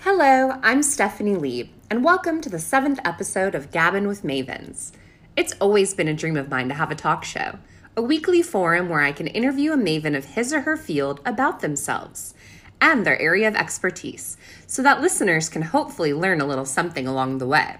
Hello, I'm Stephanie Lieb, and welcome to the seventh episode of Gabbin' with Mavens. It's always been a dream of mine to have a talk show, a weekly forum where I can interview a maven of his or her field about themselves and their area of expertise so that listeners can hopefully learn a little something along the way.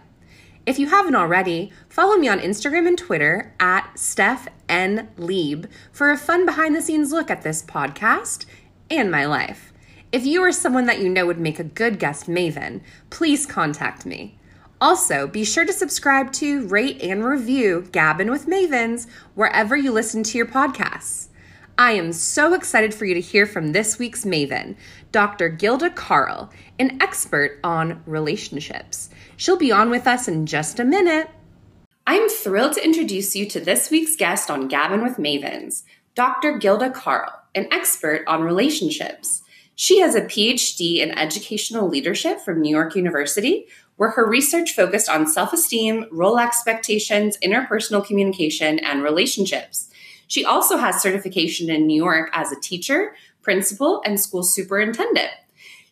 If you haven't already, follow me on Instagram and Twitter at Steph N. Lieb for a fun behind the scenes look at this podcast and my life. If you are someone that you know would make a good guest maven, please contact me. Also, be sure to subscribe to, rate, and review Gabbin' with Mavens wherever you listen to your podcasts. I am so excited for you to hear from this week's Maven, Dr. Gilda Carle, an expert on relationships. She'll be on with us in just a minute. I'm thrilled to introduce you to this week's guest on Gabbin' with Mavens, Dr. Gilda Carle, an expert on relationships. She has a PhD in educational leadership from New York University, where her research focused on self esteem, role expectations, interpersonal communication, and relationships. She also has certification in New York as a teacher, principal, and school superintendent.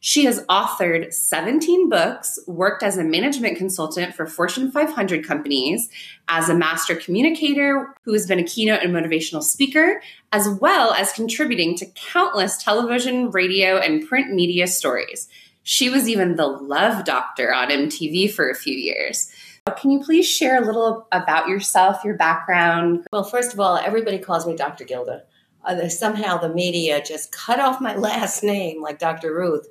She has authored 17 books, worked as a management consultant for Fortune 500 companies, as a master communicator who has been a keynote and motivational speaker, as well as contributing to countless television, radio, and print media stories. She was even the love doctor on MTV for a few years. Can you please share a little about yourself, your background? Well, first of all, everybody calls me Dr. Gilda. Uh, somehow the media just cut off my last name, like Dr. Ruth,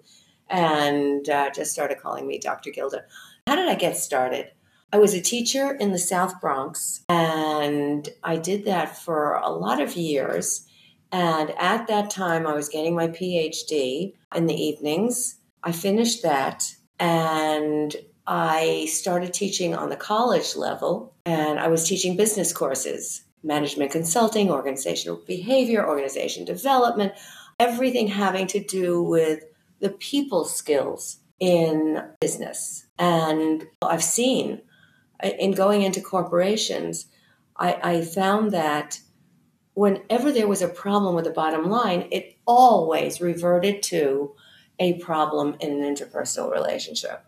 and uh, just started calling me Dr. Gilda. How did I get started? I was a teacher in the South Bronx, and I did that for a lot of years. And at that time, I was getting my PhD in the evenings. I finished that, and I started teaching on the college level, and I was teaching business courses management consulting, organizational behavior, organization development, everything having to do with the people skills in business. And I've seen in going into corporations, I, I found that whenever there was a problem with the bottom line, it always reverted to a problem in an interpersonal relationship.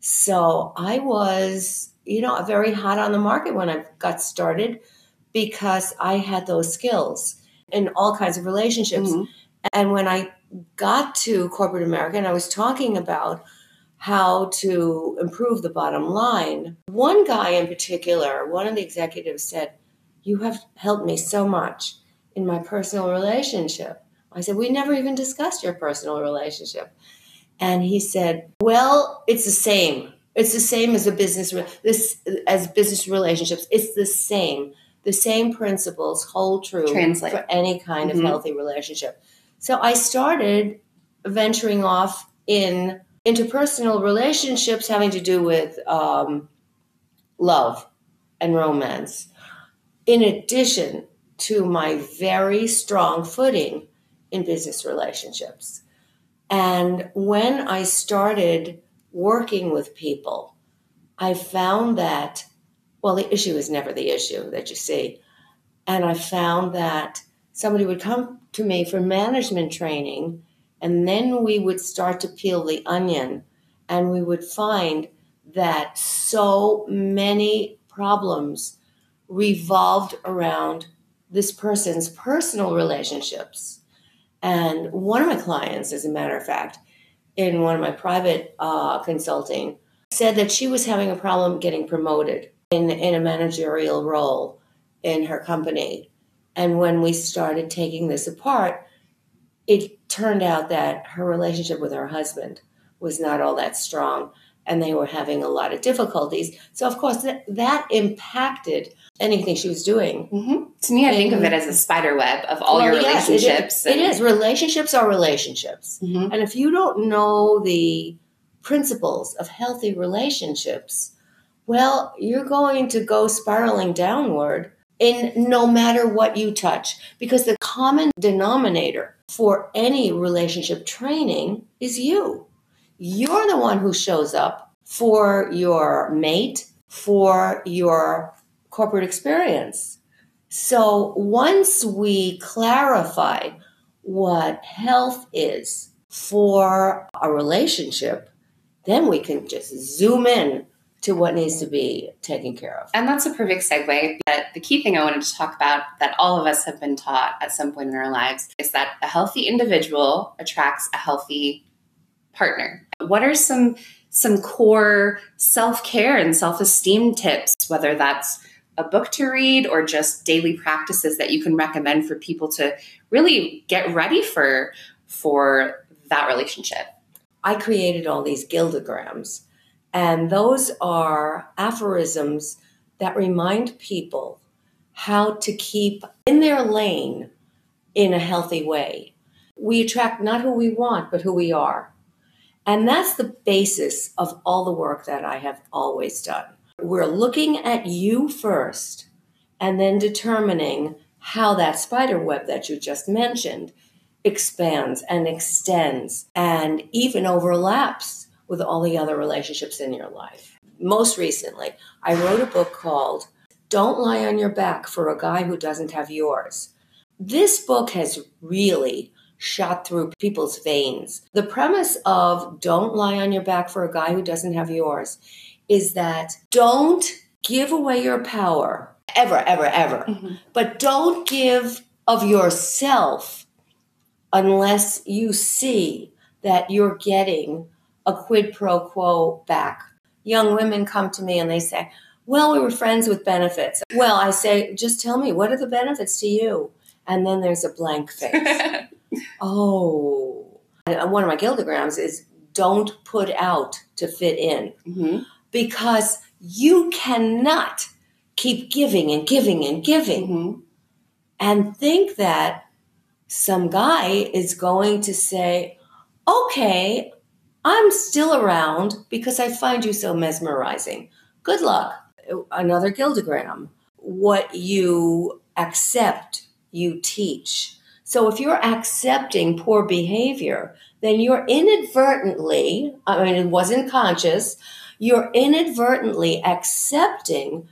So I was, you know, very hot on the market when I got started because I had those skills in all kinds of relationships. Mm-hmm. And when I got to corporate America and I was talking about how to improve the bottom line, one guy in particular, one of the executives said, You have helped me so much in my personal relationship. I said, We never even discussed your personal relationship. And he said, "Well, it's the same. It's the same as a business this as business relationships. It's the same. The same principles hold true Translate. for any kind mm-hmm. of healthy relationship." So I started venturing off in interpersonal relationships having to do with um, love and romance, in addition to my very strong footing in business relationships. And when I started working with people, I found that, well, the issue is never the issue that you see. And I found that somebody would come to me for management training, and then we would start to peel the onion, and we would find that so many problems revolved around this person's personal relationships and one of my clients, as a matter of fact, in one of my private uh, consulting, said that she was having a problem getting promoted in, in a managerial role in her company. And when we started taking this apart, it turned out that her relationship with her husband was not all that strong and they were having a lot of difficulties. So, of course, that, that impacted anything she was doing. Mm-hmm. To me, I and, think of it as a spider web of all well, your relationships. Yes, it, is. it is. Relationships are relationships. Mm-hmm. And if you don't know the principles of healthy relationships, well, you're going to go spiraling downward in no matter what you touch because the common denominator for any relationship training is you. You're the one who shows up for your mate, for your corporate experience. So once we clarify what health is for a relationship, then we can just zoom in to what needs to be taken care of. And that's a perfect segue. But the key thing I wanted to talk about that all of us have been taught at some point in our lives is that a healthy individual attracts a healthy partner. What are some some core self-care and self-esteem tips, whether that's a book to read or just daily practices that you can recommend for people to really get ready for for that relationship? I created all these Gildagrams and those are aphorisms that remind people how to keep in their lane in a healthy way. We attract not who we want, but who we are. And that's the basis of all the work that I have always done. We're looking at you first and then determining how that spider web that you just mentioned expands and extends and even overlaps with all the other relationships in your life. Most recently, I wrote a book called Don't Lie on Your Back for a Guy Who Doesn't Have Yours. This book has really shot through people's veins. The premise of Don't Lie on Your Back for a Guy Who Doesn't Have Yours is that don't give away your power ever, ever, ever, mm-hmm. but don't give of yourself unless you see that you're getting a quid pro quo back. Young women come to me and they say, Well, we were friends with benefits. Well, I say, Just tell me, what are the benefits to you? And then there's a blank face. oh. And one of my Gildagrams is don't put out to fit in mm-hmm. because you cannot keep giving and giving and giving mm-hmm. and think that some guy is going to say, okay, I'm still around because I find you so mesmerizing. Good luck. Another Gildagram. What you accept, you teach. So if you're accepting poor behavior, then you're inadvertently, I mean, it wasn't conscious, you're inadvertently accepting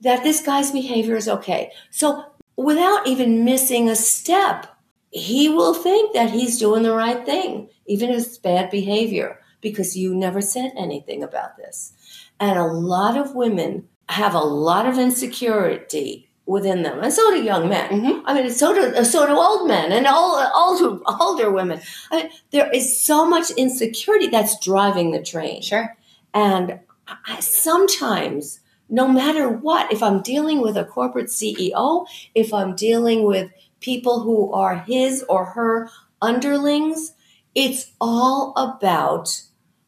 that this guy's behavior is okay. So without even missing a step, he will think that he's doing the right thing, even if it's bad behavior, because you never said anything about this. And a lot of women have a lot of insecurity within them, and so do young men. Mm-hmm. I mean, so do so do old men and all older older women. I mean, there is so much insecurity that's driving the train. Sure. And I, sometimes, no matter what, if I'm dealing with a corporate CEO, if I'm dealing with people who are his or her underlings. It's all about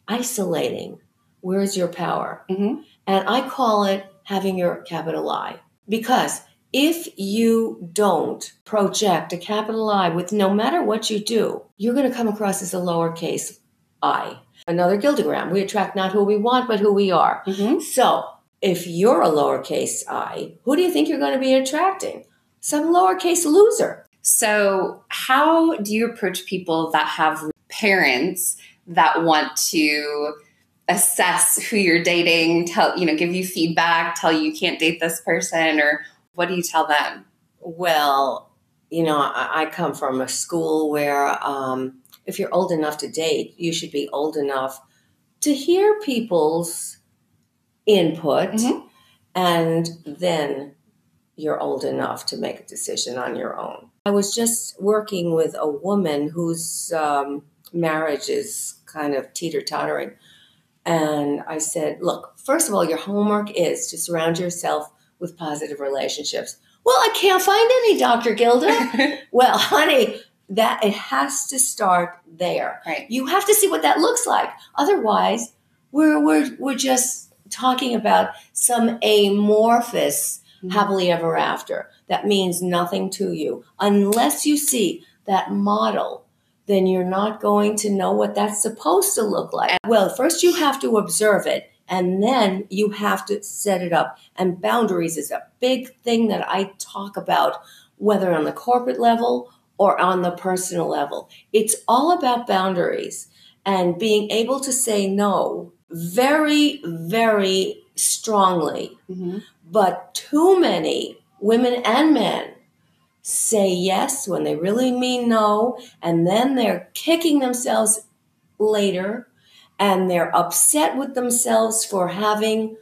isolating. Where's your power? Mm-hmm. And I call it having your capital I. Because if you don't project a capital I with no matter what you do, you're going to come across as a lowercase i. Another Gildagram. We attract not who we want, but who we are. Mm-hmm. So if you're a lowercase i, who do you think you're going to be attracting? Some lowercase loser. So, how do you approach people that have parents that want to assess who you're dating, tell, you know, give you feedback, tell you you can't date this person, or what do you tell them? Well, you know, I, I come from a school where um, if you're old enough to date, you should be old enough to hear people's input mm-hmm. and then you're old enough to make a decision on your own. I was just working with a woman whose um, marriage is kind of teeter tottering. And I said, Look, first of all, your homework is to surround yourself with positive relationships. Well, I can't find any, Dr. Gilda. well, honey, that it has to start there. Right. You have to see what that looks like. Otherwise, we're, we're, we're just talking about some amorphous mm-hmm. happily ever after. That means nothing to you. Unless you see that model, then you're not going to know what that's supposed to look like. Well, first you have to observe it and then you have to set it up. And boundaries is a big thing that I talk about, whether on the corporate level or on the personal level. It's all about boundaries and being able to say no very, very strongly. Mm-hmm. But too many women and men, say yes when they really mean no, and then they're kicking themselves later and they're upset with themselves for having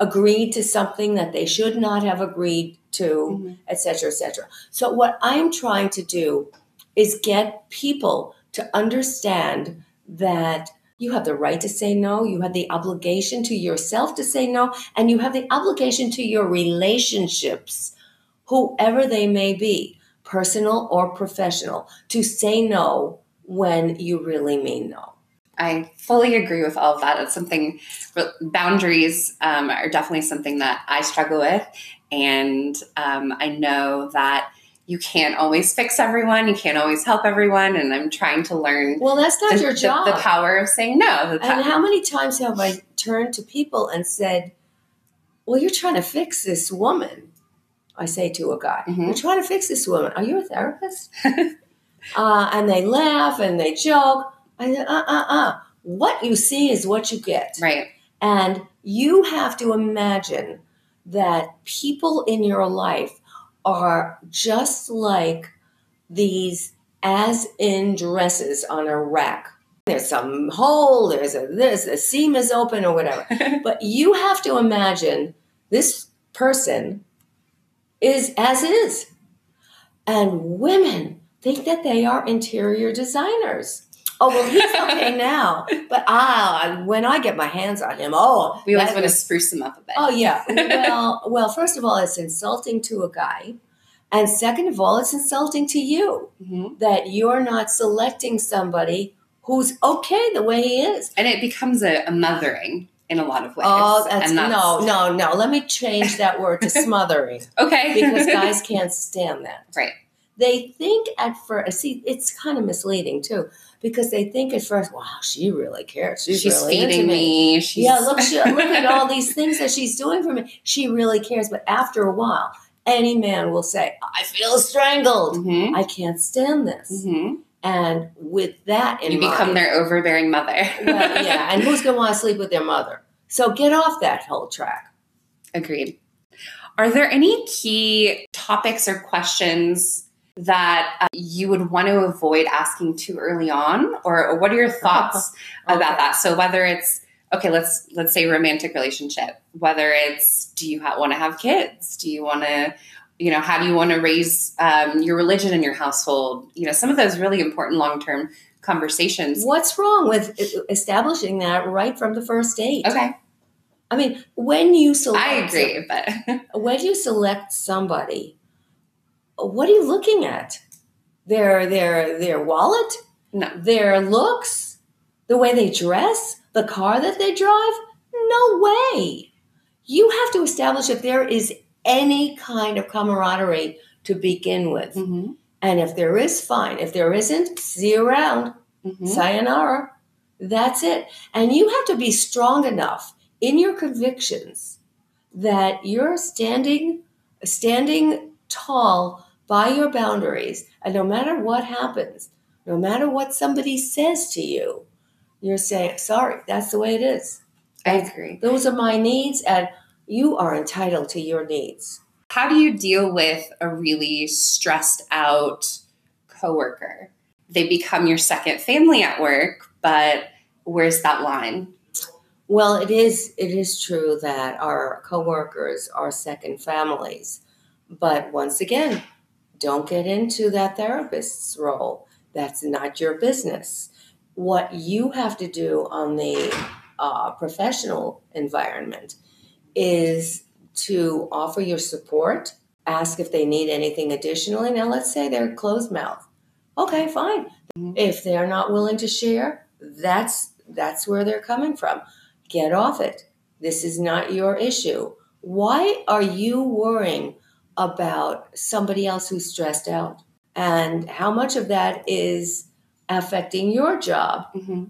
agreed to something that they should not have agreed to, mm-hmm. etc., etc. So, what I'm trying to do is get people to understand that you have the right to say no, you have the obligation to yourself to say no, and you have the obligation to your relationships, whoever they may be, personal or professional, to say no when you really mean no. I fully agree with all of that. It's something, boundaries um, are definitely something that I struggle with. And um, I know that you can't always fix everyone, you can't always help everyone. And I'm trying to learn Well, that's not the, your job. the power of saying no. And how many times have I turned to people and said, Well, you're trying to fix this woman? I say to a guy, Mhm. You're trying to fix this woman. Are you a therapist? uh, and they laugh and they joke. I said, Uh uh uh. What you see is what you get. right. And you have to imagine that people in your life are just like these as in dresses on a rack. There's some hole, there's a this, the seam is open or whatever. But you have to imagine this person is as is. And women think that they are interior designers. Oh well, he's okay now, but ah, when I get my hands on him, oh, we always want to spruce him up a bit. Oh yeah. Well, well, first of all, it's insulting to a guy, and second of all, it's insulting to you Mhm. that you're not selecting somebody who's okay the way he is. And it becomes a, a mothering in a lot of ways. Oh, that's, and no, no, no. Let me change that word to smothering Okay. because guys can't stand that. Right. They think at first. See, it's kind of misleading too because they think at first, "Wow, she really cares. She's, She's really feeding me. She's Yeah, look, she, look at all these things that she's doing for me. She really cares. But after a while, any man will say, I feel strangled. Mhm. I can't stand this. Mhm. And with that in You become mind, their overbearing mother. well, yeah, and who's going to want to sleep with their mother? So get off that whole track. Agreed. Are there any key topics or questions that uh, you would want to avoid asking too early on, or, or what are your thoughts about that? So whether it's okay, let's let's say romantic relationship, whether it's do you ha- want to have kids? Do you want to you know how do you want to raise um, your religion in your household? You know some of those really important long term conversations. What's wrong with establishing that right from the first date? Okay, I mean, when you select, I agree, but when you select somebody, what are you looking at? Their their their wallet, no. their looks, the way they dress, the car that they drive? No way. You have to establish if there is any kind of camaraderie to begin with. Mhm. And if there is, fine. If there isn't, see you around. Mhm. Sayonara. That's it. And you have to be strong enough in your convictions that you're standing standing tall by your boundaries and no matter what happens, no matter what somebody says to you, you're saying, "Sorry, that's the way it is. I agree. Those are my needs and you are entitled to your needs." How do you deal with a really stressed out coworker? They become your second family at work, but where's that line? Well, it is it is true that our coworkers are second families. But once again, don't get into that therapist's role. That's not your business. What you have to do on the uh, professional environment is to offer your support, ask if they need anything additionally. Now, let's say they're closed mouth. Okay, fine. Mhm. If they're not willing to share, that's that's where they're coming from. Get off it. This is not your issue. Why are you worrying about somebody else who's stressed out? And how much of that is affecting your job Mm-hmm.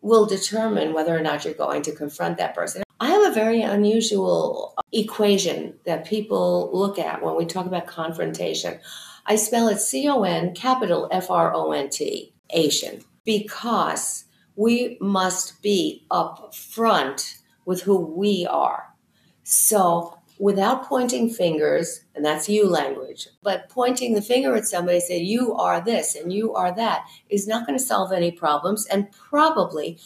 will determine whether or not you're going to confront that person. I have a very unusual equation that people look at when we talk about confrontation. I spell it C O N capital F R O N T, Asian, because we must be upfront with who we are. So without pointing fingers, and that's you language, but pointing the finger at somebody, say, you are this and you are that, is not going to solve any problems and probably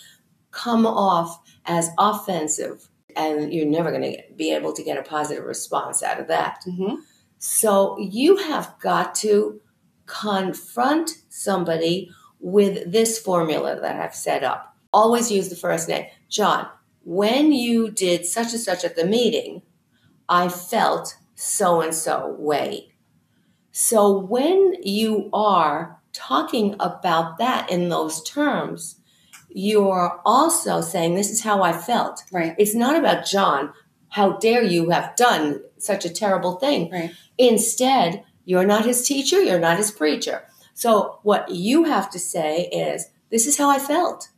come off as offensive. And you're never going to be able to get a positive response out of that. Mm-hmm. So you have got to confront somebody with this formula that I've set up. Always use the first name. John, when you did such and such at the meeting, I felt so and so way. So when you are talking about that in those terms, you're also saying, This is how I felt. Right. It's not about John. How dare you have done such a terrible thing? Right. Instead, you're not his teacher, you're not his preacher. So, what you have to say is, This is how I felt.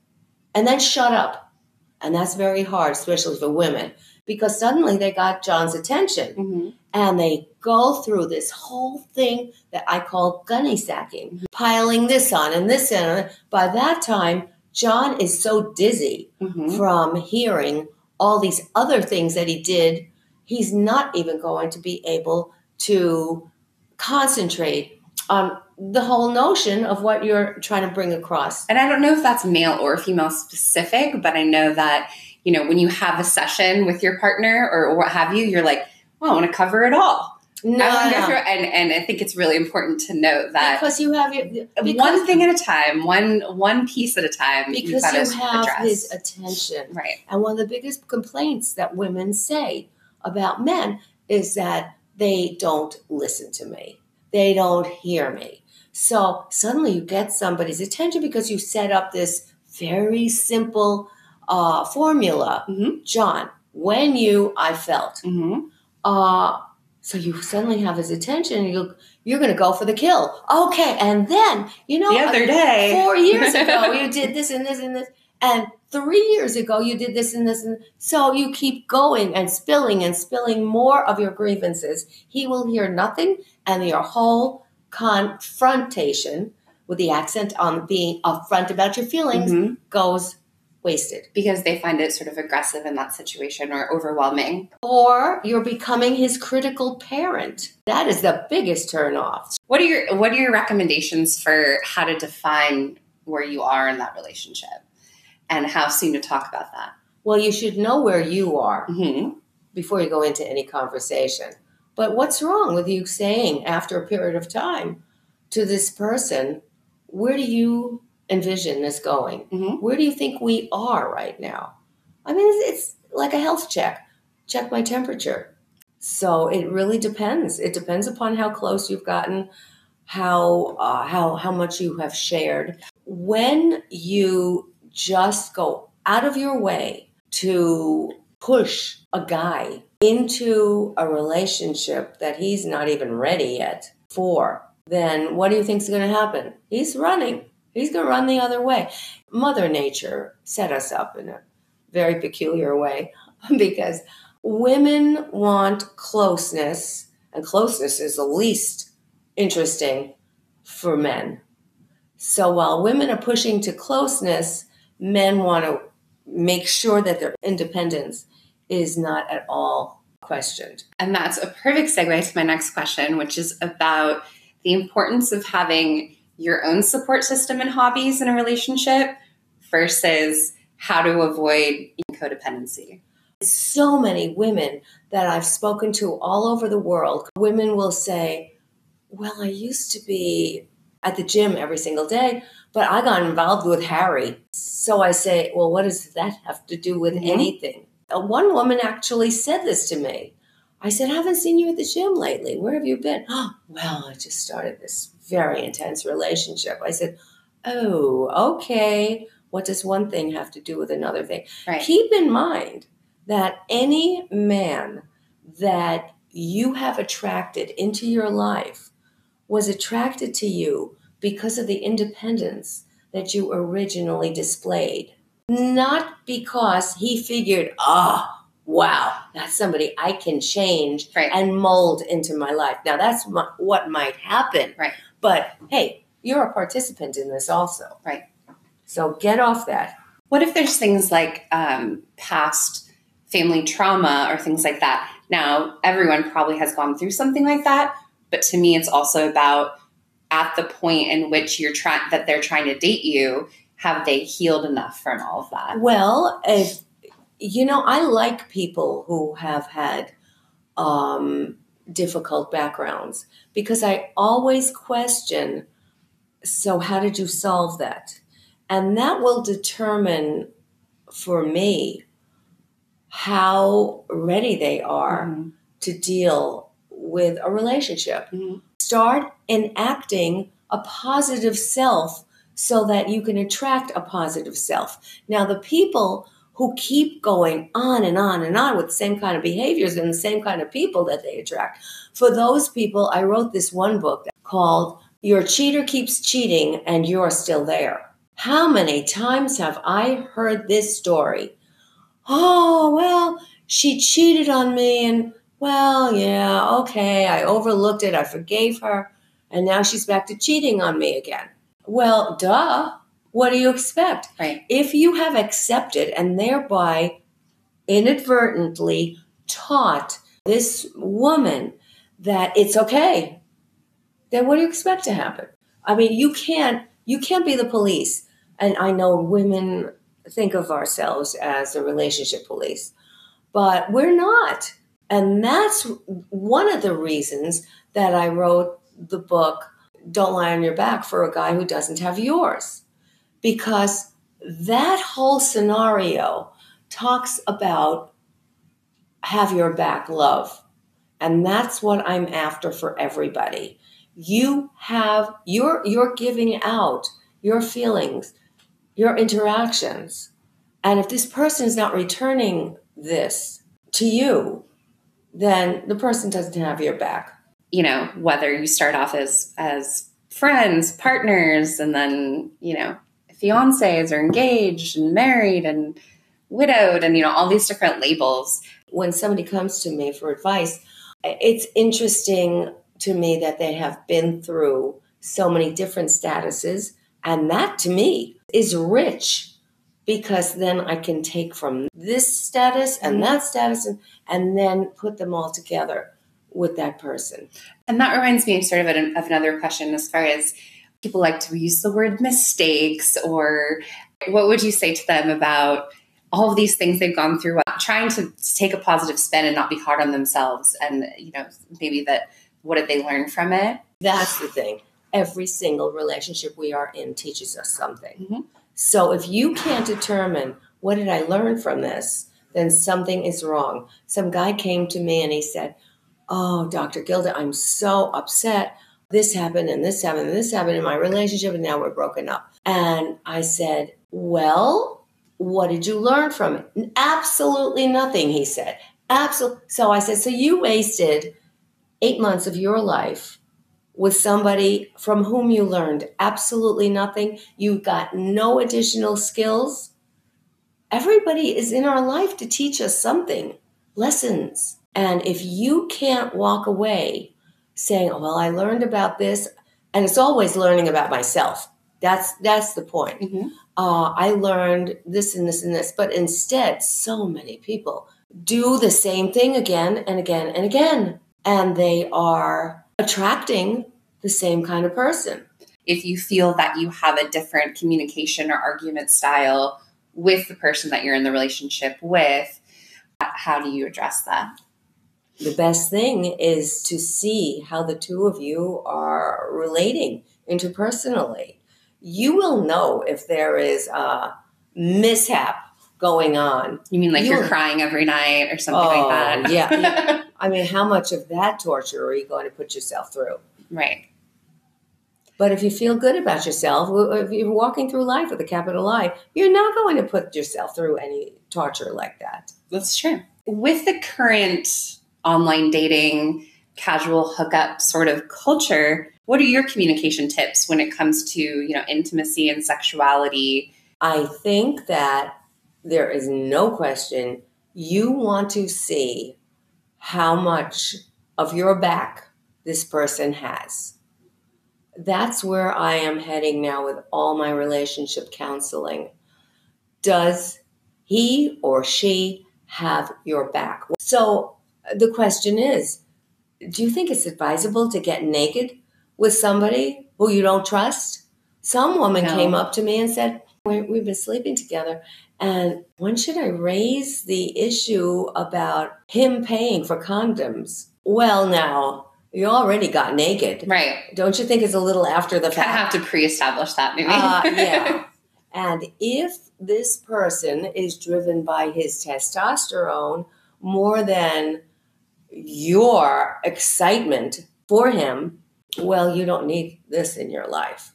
And then shut up. And that's very hard, especially for women, because suddenly they got John's attention Mm-hmm. and they go through this whole thing that I call gunny sacking, piling this on and this on. By that time, John is so dizzy Mm-hmm. from hearing all these other things that he did, he's not even going to be able to concentrate on the whole notion of what you're trying to bring across. And I don't know if that's male or female specific, but I know that, you know, when you have a session with your partner or what have you, you're like, well, I want to cover it all. No, I no. through. And, and I think it's really important to note that because you have your because, one thing at a time, one one piece at a time. because gotta you have address. his attention. right. And one of the biggest complaints that women say about men is that they don't listen to me. They don't hear me. So suddenly you get somebody's attention because you set up this very simple uh, formula. Mhm. John, when you, I felt. Mm-hmm. Uh, so you suddenly have his attention. And you you're going to go for the kill. Okay, and then you know The other day, four years ago you did this and this and this and three years ago you did this and this and so you keep going and spilling and spilling more of your grievances he will hear nothing and your whole confrontation with the accent on being upfront about your feelings Mhm. goes wasted because they find it sort of aggressive in that situation or overwhelming. or you're becoming his critical parent that is the biggest turn off What are your What are your recommendations for how to define where you are in that relationship, and how soon to talk about that? well you should know where you are Mm-hmm. before you go into any conversation. But what's wrong with you saying after a period of time to this person, where do you envision this going? Mhm. Where do you think we are right now? I mean, it's, it's like a health check. Check my temperature. So it really depends. It depends upon how close you've gotten, how uh, how how much you have shared. When you just go out of your way to push a guy into a relationship that he's not even ready yet for, then what do you think's going to happen? He's running. He's going to run the other way. Mother Nature set us up in a very peculiar way because women want closeness, and closeness is the least interesting for men. So while women are pushing to closeness, men want to make sure that their independence is not at all questioned. And that's a perfect segue to my next question, which is about the importance of having your own support system and hobbies in a relationship versus how to avoid codependency. So many women that I've spoken to all over the world, women will say, Well, I used to be at the gym every single day, but I got involved with Harry. So I say, Well, what does that have to do with Mhm. anything? One woman actually said this to me. I said, I haven't seen you at the gym lately. Where have you been? Oh, well, I just started this very intense relationship. I said, Oh, okay. What does one thing have to do with another thing? Right. Keep in mind that any man that you have attracted into your life was attracted to you because of the independence that you originally displayed. Not because he figured, ah, wow, that's somebody I can change Right. and mold into my life. Now, that's m- what might happen. Right. But hey, you're a participant in this also. Right. So get off that. What if there's things like um, past family trauma or things like that Now, everyone probably has gone through something like that, but to me, it's also about at the point in which you're trying that they're trying to date you, have they healed enough from all of that? Well, if you know, I like people who have had um, difficult backgrounds because I always question. So, how did you solve that? And that will determine for me how ready they are mm-hmm. to deal with a relationship. Mm-hmm. Start enacting a positive self so that you can attract a positive self. Now, the people who keep going on and on and on with the same kind of behaviors and the same kind of people that they attract, for those people, I wrote this one book called Your Cheater Keeps Cheating and You're Still There. How many times have I heard this story? Oh, well, she cheated on me and well, yeah, okay, I overlooked it, I forgave her, and now she's back to cheating on me again. Well, duh. What do you expect? Right. If you have accepted and thereby inadvertently taught this woman that it's okay, then what do you expect to happen? I mean, you can't you can't be the police. And I know women think of ourselves as the relationship police, but we're not. And that's one of the reasons that I wrote the book, Don't Lie on Your Back, for a guy who doesn't have yours. Because that whole scenario talks about have your back love. And that's what I'm after for everybody. You have, you're, you're giving out your feelings, your interactions. And if this person is not returning this to you, then the person doesn't have your back. You know, whether you start off as as friends, partners, and then, you know, fiancés or engaged and married and widowed and, you know, all these different labels. When somebody comes to me for advice, it's interesting to me that they have been through so many different statuses. And that to me is rich because then I can take from this status and mm-hmm. that status and, and then put them all together with that person. And that reminds me sort of, of another question as far as people like to use the word mistakes or what would you say to them about all of these things they've gone through trying to take a positive spin and not be hard on themselves and you know maybe that what did they learn from it that's the thing every single relationship we are in teaches us something mm-hmm. So if you can't determine what did I learn from this, then something is wrong. Some guy came to me and he said, Oh, Dr. Gilda, I'm so upset. This happened and this happened and this happened in my relationship, and now we're broken up. And I said, Well, what did you learn from it? Absolutely nothing, he said. Absolutely. So I said, So you wasted eight months of your life with somebody from whom you learned absolutely nothing, you got no additional skills. Everybody is in our life to teach us something, lessons. And if you can't walk away saying, oh, "Well, I learned about this," and it's always learning about myself. That's that's the point. Mm-hmm. Uh, I learned this and this and this, but instead, so many people do the same thing again and again and again, and they are attracting the same kind of person. If you feel that you have a different communication or argument style with the person that you're in the relationship with, how do you address that? The best thing is to see how the two of you are relating interpersonally. You will know if there is a mishap going on. You mean like you are crying every night or something oh, like that? yeah. I mean, how much of that torture are you going to put yourself through? Right. But if you feel good about yourself, if you're walking through life with a capital I, you're not going to put yourself through any torture like that. That's true. With the current online dating, casual hookup sort of culture, what are your communication tips when it comes to, you know, intimacy and sexuality? I think that there is no question you want to see how much of your back this person has. That's where I am heading now with all my relationship counseling. Does he or she have your back? So the question is do you think it's advisable to get naked with somebody who you don't trust? Some woman No. came up to me and said, "We- We've been sleeping together. And when should I raise the issue about him paying for condoms? Well, now, you already got naked. Right. Don't you think it's a little after the fact? have to pre-establish that maybe. Uh, yeah. And if this person is driven by his testosterone more than your excitement for him, well, you don't need this in your life.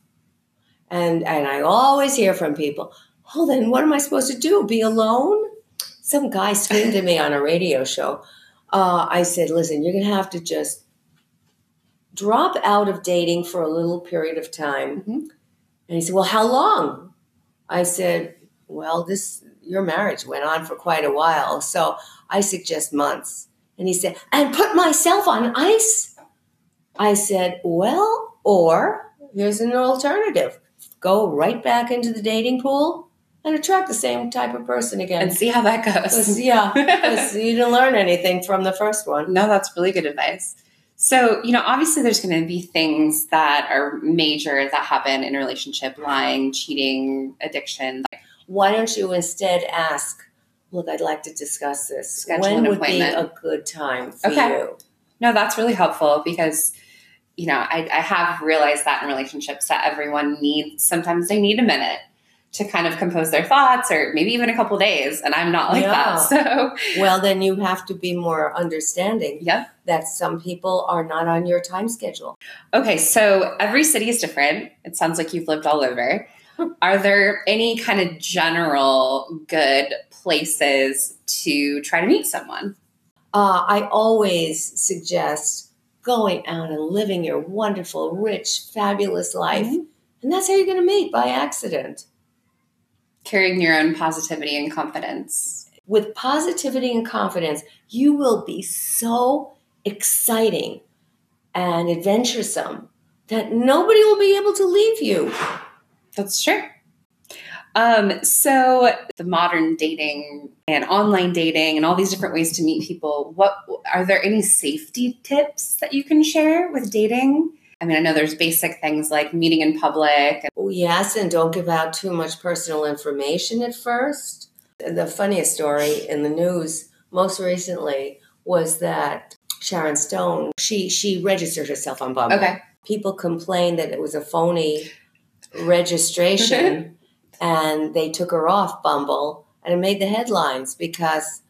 And and I always hear from people, oh, then what am I supposed to do? Be alone? Some guy screamed at me on a radio show. Uh, I said, listen, you're gonna have to just drop out of dating for a little period of time. Mhm. And he said, Well, how long? I said, Well, this your marriage went on for quite a while, so I suggest months. And he said, And put myself on ice? I said, Well, or here's an alternative. Go right back into the dating pool and attract the same type of person again. and see how that goes. yeah, you didn't learn anything from the first one. No, that's really good advice. So, you know, obviously there's going to be things that are major that happen in a relationship, lying, cheating, addiction. Why don't you instead ask, Look, I'd like to discuss this. Schedule when an would be a good time for Okay. you? No, that's really helpful because, you know, I, I have realized that in relationships that everyone needs, sometimes they need a minute to kind of compose their thoughts or maybe even a couple days. And I'm not like Yeah. that. So, Well, then you have to be more understanding yeah. that some people are not on your time schedule. Okay, so every city is different. It sounds like you've lived all over. Are there any kind of general good places to try to meet someone? Uh, I always suggest going out and living your wonderful, rich, fabulous life. Mhm. And that's how you're going to meet by accident. Carrying your own positivity and confidence. With positivity and confidence, you will be so exciting and adventuresome that nobody will be able to leave you. That's true. Um, so the modern dating and online dating and all these different ways to meet people, what are there any safety tips that you can share with dating? I mean, I know there's basic things like meeting in public. Oh, yes, and don't give out too much personal information at first. The funniest story in the news most recently was that Sharon Stone, she she registered herself on Bumble. Okay. People complained that it was a phony registration and they took her off Bumble and it made the headlines because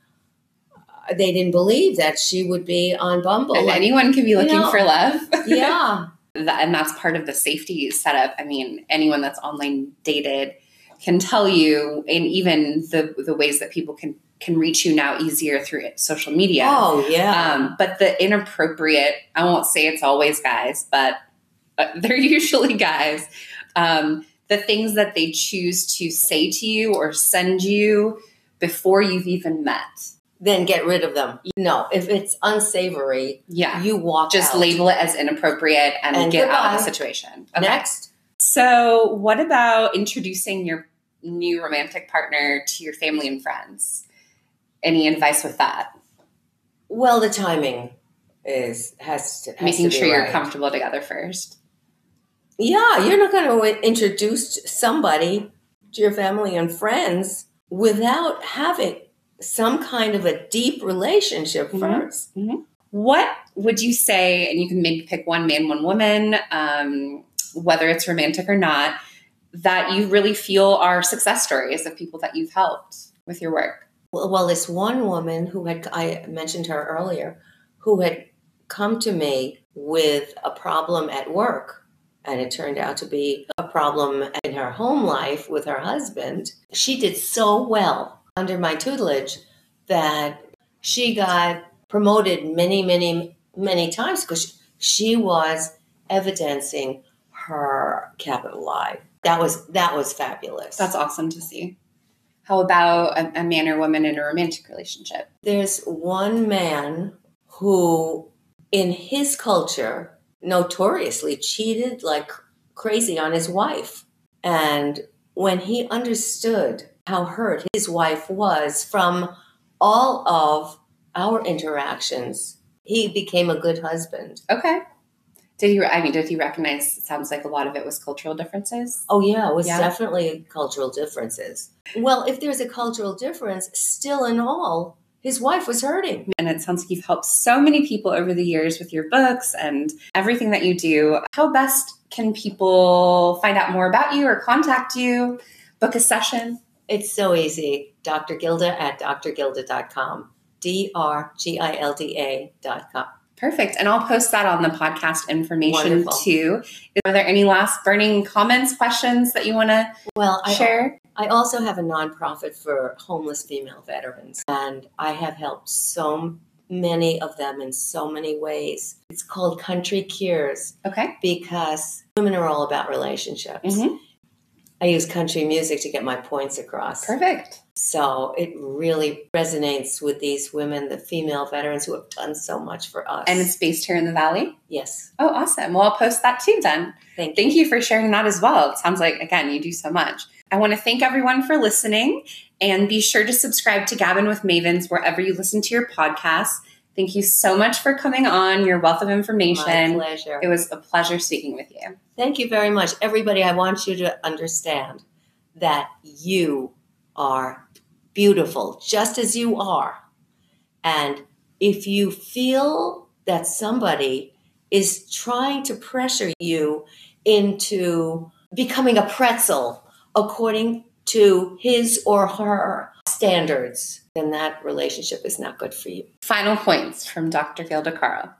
they didn't believe that she would be on Bumble. And Like, anyone can be looking know, for love. yeah. And that's part of the safety setup. I mean, anyone that's online dated can tell you, and even the the ways that people can can reach you now easier through social media. Oh, yeah. Um, but the inappropriate, I won't say it's always guys, but uh, they're usually guys. Um, the things that they choose to say to you or send you before you've even met. then get rid of them. No, if it's unsavory, Yeah. you walk Just out. label it as inappropriate and, And get out of the situation. Okay. Next, So, what about introducing your new romantic partner to your family and friends? Any advice with that? well, the timing is has to has Making to sure you're comfortable together first. Yeah, you're not going to introduce somebody to your family and friends without having some kind of a deep relationship Mhm. 1st What would you say, and you can maybe pick one man, one woman, um, whether it's romantic or not, that you really feel are success stories of people that you've helped with your work? Well, well, this one woman who had I mentioned her earlier, who had come to me with a problem at work, and it turned out to be a problem in her home life with her husband. She did so well under my tutelage that she got promoted many, many, many times because she was evidencing her capital I. That was that was fabulous. That's awesome to see. How about a, a man or woman in a romantic relationship? There's one man who, in his culture, notoriously cheated like crazy on his wife. And when he understood how hurt his wife was from all of our interactions, he became a good husband. Okay. Did he? I mean, did he recognize? It sounds like a lot of it was cultural differences. Oh yeah, it was Yeah. definitely cultural differences. Well, if there's a cultural difference, still in all, his wife was hurting. And it sounds like you've helped so many people over the years with your books and everything that you do. How best can people find out more about you or contact you? Book a session. It's so easy. Dr. Gilda at drgilda.com. D R G I L D A dot com. Perfect. And I'll post that on the podcast information Wonderful. too. Are there any last burning comments, questions that you want to Well, I, share? I also have a nonprofit for homeless female veterans, and I have helped so many of them in so many ways. It's called Country Cures Okay. because women are all about relationships. Mhm. I use country music to get my points across. Perfect. So it really resonates with these women, the female veterans who have done so much for us. And it's based here in the Valley. yes, Oh, awesome. Well, I'll post that too then. thank you. Thank you for sharing that as well. It sounds like, again, you do so much. I want to thank everyone for listening and be sure to subscribe to Gabbin' with Mavens wherever you listen to your podcasts. Thank you so much for coming on, your wealth of My information. pleasure. It was a pleasure speaking with you. Thank you very much. Everybody, I want you to understand that you are beautiful just as you are. And if you feel that somebody is trying to pressure you into becoming a pretzel according to his or her standards, then that relationship is not good for you. Final points from Dr. Gilda.